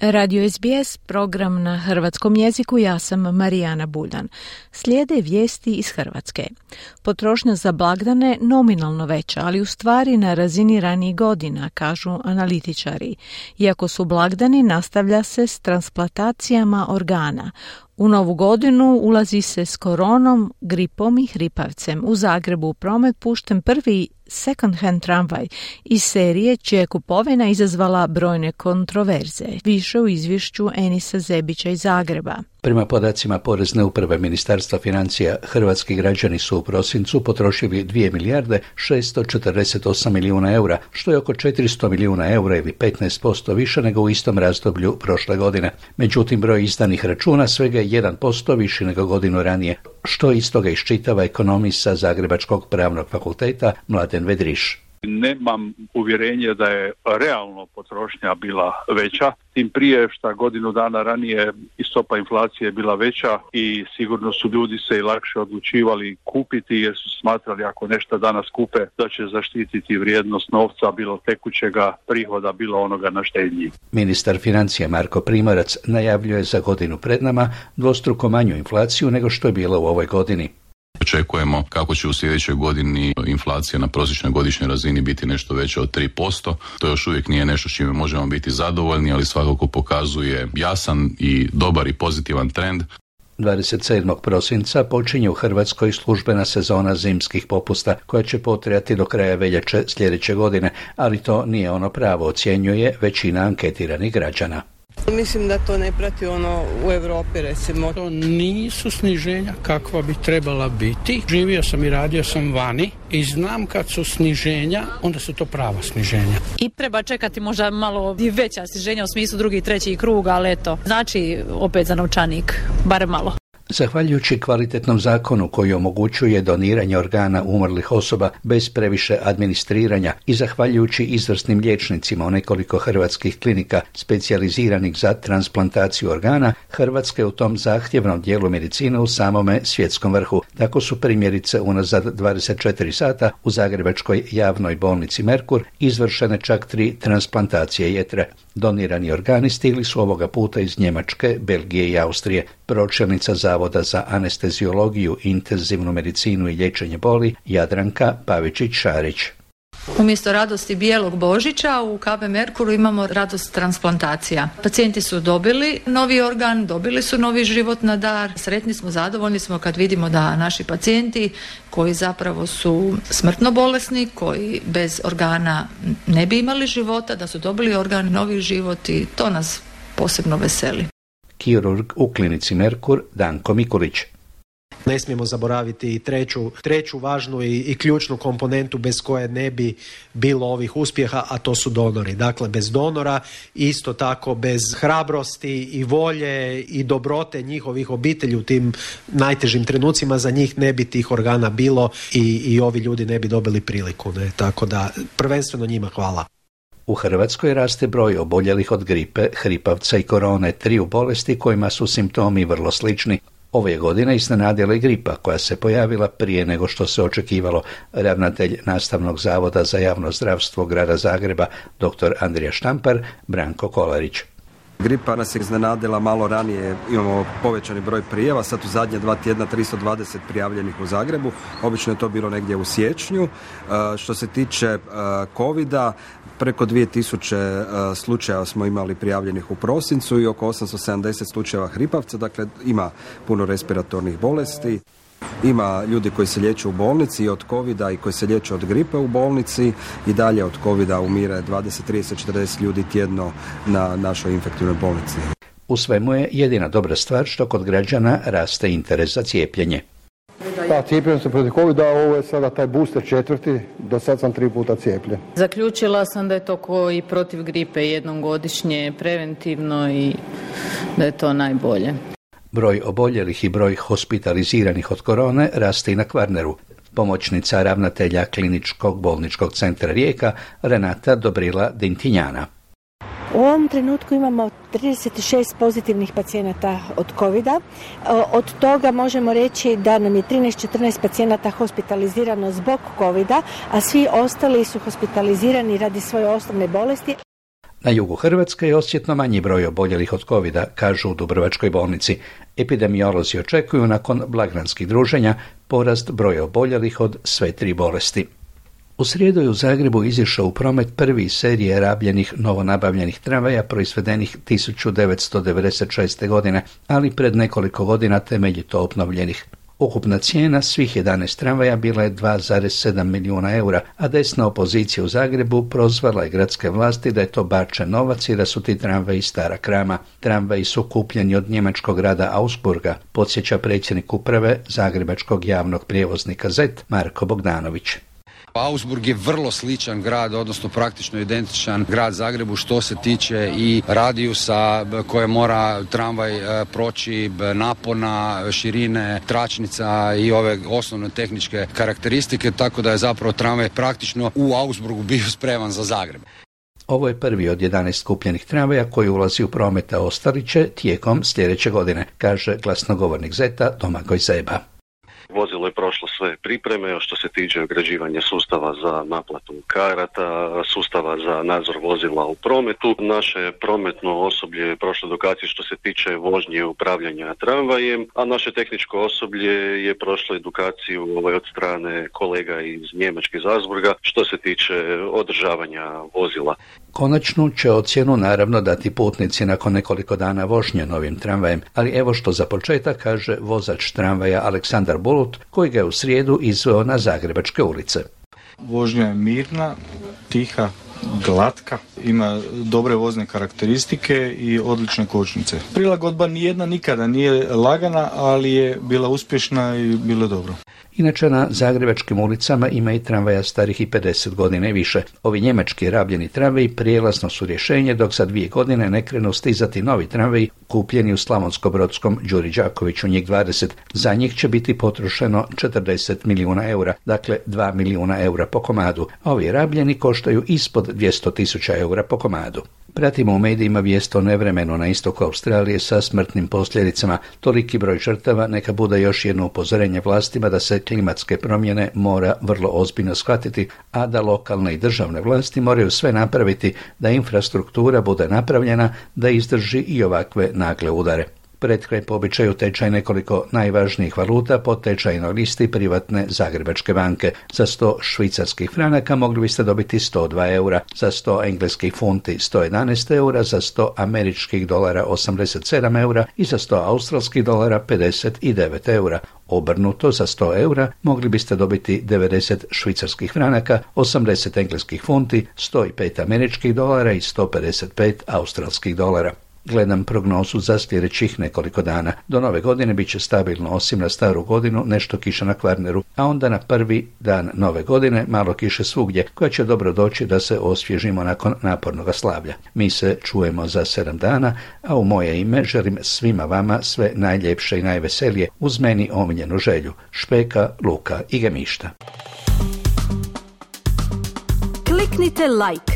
Radio SBS, program na hrvatskom jeziku, ja sam Marijana Buljan. Slijede vijesti iz Hrvatske. Potrošnja za blagdane nominalno veća, ali u stvari na razini ranijih godina, kažu analitičari. Iako su blagdani, nastavlja se s transplantacijama organa. U novu godinu ulazi se s koronom, gripom i hripavcem. U Zagrebu u promet pušten prvi second hand tramvaj iz serije čija je kupovina izazvala brojne kontroverze. Više u izvješću Enisa Zebića iz Zagreba. Prema podacima Porezne uprave Ministarstva financija, hrvatski građani su u prosincu potrošili 2 milijarde 648 milijuna eura, što je oko 400 milijuna eura ili 15% više nego u istom razdoblju prošle godine. Međutim, broj izdanih računa svega je 1% više nego godinu ranije, što iz toga iščitava ekonomista Zagrebačkog pravnog fakulteta Mladen Vedriš. Nemam uvjerenje da je realno potrošnja bila veća, tim prije što godinu dana ranije i stopa inflacije bila veća i sigurno su ljudi se i lakše odlučivali kupiti jer su smatrali ako nešto danas kupe da će zaštititi vrijednost novca bilo tekućega prihoda, bilo onoga na štednji. Ministar financija Marko Primorac najavljuje za godinu pred nama dvostruko manju inflaciju nego što je bilo u ovoj godini. Očekujemo kako će u sljedećoj godini inflacija na prosječnoj godišnjoj razini biti nešto veća od 3%. To još uvijek nije nešto s čime možemo biti zadovoljni, ali svakako pokazuje jasan i dobar i pozitivan trend. 27. prosinca počinje u Hrvatskoj službena sezona zimskih popusta koja će potrajati do kraja veljače sljedeće godine, ali to nije ono pravo, ocjenjuje većina anketiranih građana. Mislim da to ne prati ono u Europi recimo. To nisu sniženja kakva bi trebala biti. Živio sam i radio sam vani i znam kad su sniženja, onda su to prava sniženja. I treba čekati možda malo i veća sniženja u smislu drugi i treći krug, ali eto, znači opet za novčanik, bar malo. Zahvaljujući kvalitetnom zakonu koji omogućuje doniranje organa umrlih osoba bez previše administriranja i zahvaljujući izvrsnim liječnicima u nekoliko hrvatskih klinika specijaliziranih za transplantaciju organa, Hrvatska je u tom zahtjevnom dijelu medicine u samome svjetskom vrhu. Tako su primjerice unazad 24 sata u Zagrebačkoj javnoj bolnici Merkur izvršene čak tri transplantacije jetre. Donirani organi stigli su ovoga puta iz Njemačke, Belgije i Austrije. Pročelnica Zavoda za anesteziologiju, intenzivnu medicinu i liječenje boli Jadranka Pavičić-Šarić. Umjesto radosti bijelog božića u KB Merkuru imamo radost transplantacija. Pacijenti su dobili novi organ, dobili su novi život na dar. Sretni smo, zadovoljni smo kad vidimo da naši pacijenti koji zapravo su smrtno bolesni, koji bez organa ne bi imali života, da su dobili organ, novi život i to nas posebno veseli. Kirurg u klinici Merkur Danko Mikulić. Ne smijemo zaboraviti i treću, treću važnu i, i ključnu komponentu bez koje ne bi bilo ovih uspjeha, a to su donori. Dakle, bez donora, isto tako bez hrabrosti i volje i dobrote njihovih obitelji u tim najtežim trenucima, za njih ne bi tih organa bilo i, i ovi ljudi ne bi dobili priliku. Ne? Tako da, prvenstveno njima hvala. U Hrvatskoj raste broj oboljelih od gripe, hripavca i korone, triju bolesti kojima su simptomi vrlo slični. Ove godine iznenadila i gripa koja se pojavila prije nego što se očekivalo. Ravnatelj Nastavnog zavoda za javno zdravstvo grada Zagreba, dr. Andrija Štampar, Branko Kolarić. Gripa nas je iznenadila malo ranije, imamo povećani broj prijava, sad u zadnje dva tjedna 320 prijavljenih u Zagrebu, obično je to bilo negdje u siječnju. E, što se tiče e, covida, preko 2000 e, slučajeva smo imali prijavljenih u prosincu i oko 870 slučajeva hripavca, dakle ima puno respiratornih bolesti. Ima ljudi koji se liječe u bolnici i od covida i koji se liječe od gripe u bolnici i dalje od covida umire 20, 30, 40 ljudi tjedno na našoj infektivnoj bolnici. U svemu je jedina dobra stvar što kod građana raste interes za cijepljenje. Da, cijepljen se protiv covid ovo je sada taj booster četvrti, do sad sam tri puta cijepljen. Zaključila sam da je to ko i protiv gripe jednom godišnje preventivno i da je to najbolje. Broj oboljelih i broj hospitaliziranih od korone raste i na Kvarneru. Pomoćnica ravnatelja kliničkog bolničkog centra Rijeka Renata Dobrila Dintinjana. U ovom trenutku imamo 36 pozitivnih pacijenata od covid Od toga možemo reći da nam je 13-14 pacijenata hospitalizirano zbog covid a svi ostali su hospitalizirani radi svoje osnovne bolesti. Na jugu Hrvatske je osjetno manji broj oboljelih od covid kažu u Dubrovačkoj bolnici. Epidemiolozi očekuju nakon blagdanskih druženja porast broja oboljelih od sve tri bolesti. U srijedu je u Zagrebu izišao u promet prvi serije rabljenih novonabavljenih tramvaja proizvedenih 1996. godine, ali pred nekoliko godina temeljito obnovljenih. Ukupna cijena svih 11 tramvaja bila je 2,7 milijuna eura, a desna opozicija u Zagrebu prozvala je gradske vlasti da je to bačen novac i da su ti tramvaji stara krama. Tramvaji su kupljeni od njemačkog grada Augsburga, podsjeća predsjednik uprave Zagrebačkog javnog prijevoznika Z, Marko Bogdanović. Augsburg je vrlo sličan grad, odnosno praktično identičan grad Zagrebu što se tiče i radijusa koje mora tramvaj e, proći, napona, širine, tračnica i ove osnovne tehničke karakteristike, tako da je zapravo tramvaj praktično u Augsburgu bio spreman za Zagreb. Ovo je prvi od 11 kupljenih tramvaja koji ulazi u prometa Ostariće tijekom sljedeće godine, kaže glasnogovornik Zeta Domagoj Zeba. Vozilo je prošlo sve pripreme što se tiče ograđivanja sustava za naplatu karata, sustava za nadzor vozila u prometu. Naše prometno osoblje je prošlo edukaciju što se tiče vožnje upravljanja tramvajem, a naše tehničko osoblje je prošlo edukaciju ovaj, od strane kolega iz Njemačke Zazburga što se tiče održavanja vozila. Konačnu će ocjenu naravno dati putnici nakon nekoliko dana vožnje novim tramvajem, ali evo što za početak kaže vozač tramvaja Aleksandar Bulut, koji ga je u srijedu izveo na Zagrebačke ulice. Vožnja je mirna, tiha, glatka, ima dobre vozne karakteristike i odlične kočnice. Prilagodba nijedna nikada nije lagana, ali je bila uspješna i bilo dobro. Inače na zagrebačkim ulicama ima i tramvaja starih i 50 godina i više. Ovi njemački rabljeni tramvaji prijelazno su rješenje dok za dvije godine ne krenu stizati novi tramvaji kupljeni u Slavonsko-Brodskom Đuri Đakoviću njih 20. Za njih će biti potrošeno 40 milijuna eura, dakle 2 milijuna eura po komadu. Ovi rabljeni koštaju ispod 200 tisuća eura po komadu. Pratimo u medijima vijest o nevremenu na istoku Australije sa smrtnim posljedicama. Toliki broj žrtava neka bude još jedno upozorenje vlastima da se klimatske promjene mora vrlo ozbiljno shvatiti, a da lokalne i državne vlasti moraju sve napraviti da infrastruktura bude napravljena da izdrži i ovakve nagle udare. Pred kraj po običaju tečaj nekoliko najvažnijih valuta po tečajnoj listi privatne Zagrebačke banke. Za 100 švicarskih franaka mogli biste dobiti 102 eura, za 100 engleskih funti 111 eura, za 100 američkih dolara 87 eura i za 100 australskih dolara 59 eura. Obrnuto za 100 eura mogli biste dobiti 90 švicarskih franaka, 80 engleskih funti, 105 američkih dolara i 155 australskih dolara. Gledam prognozu za sljedećih nekoliko dana. Do nove godine bit će stabilno, osim na staru godinu, nešto kiša na Kvarneru, a onda na prvi dan nove godine malo kiše svugdje, koja će dobro doći da se osvježimo nakon napornog slavlja. Mi se čujemo za sedam dana, a u moje ime želim svima vama sve najljepše i najveselije uz meni omiljenu želju. Špeka, luka i gemišta. Kliknite like,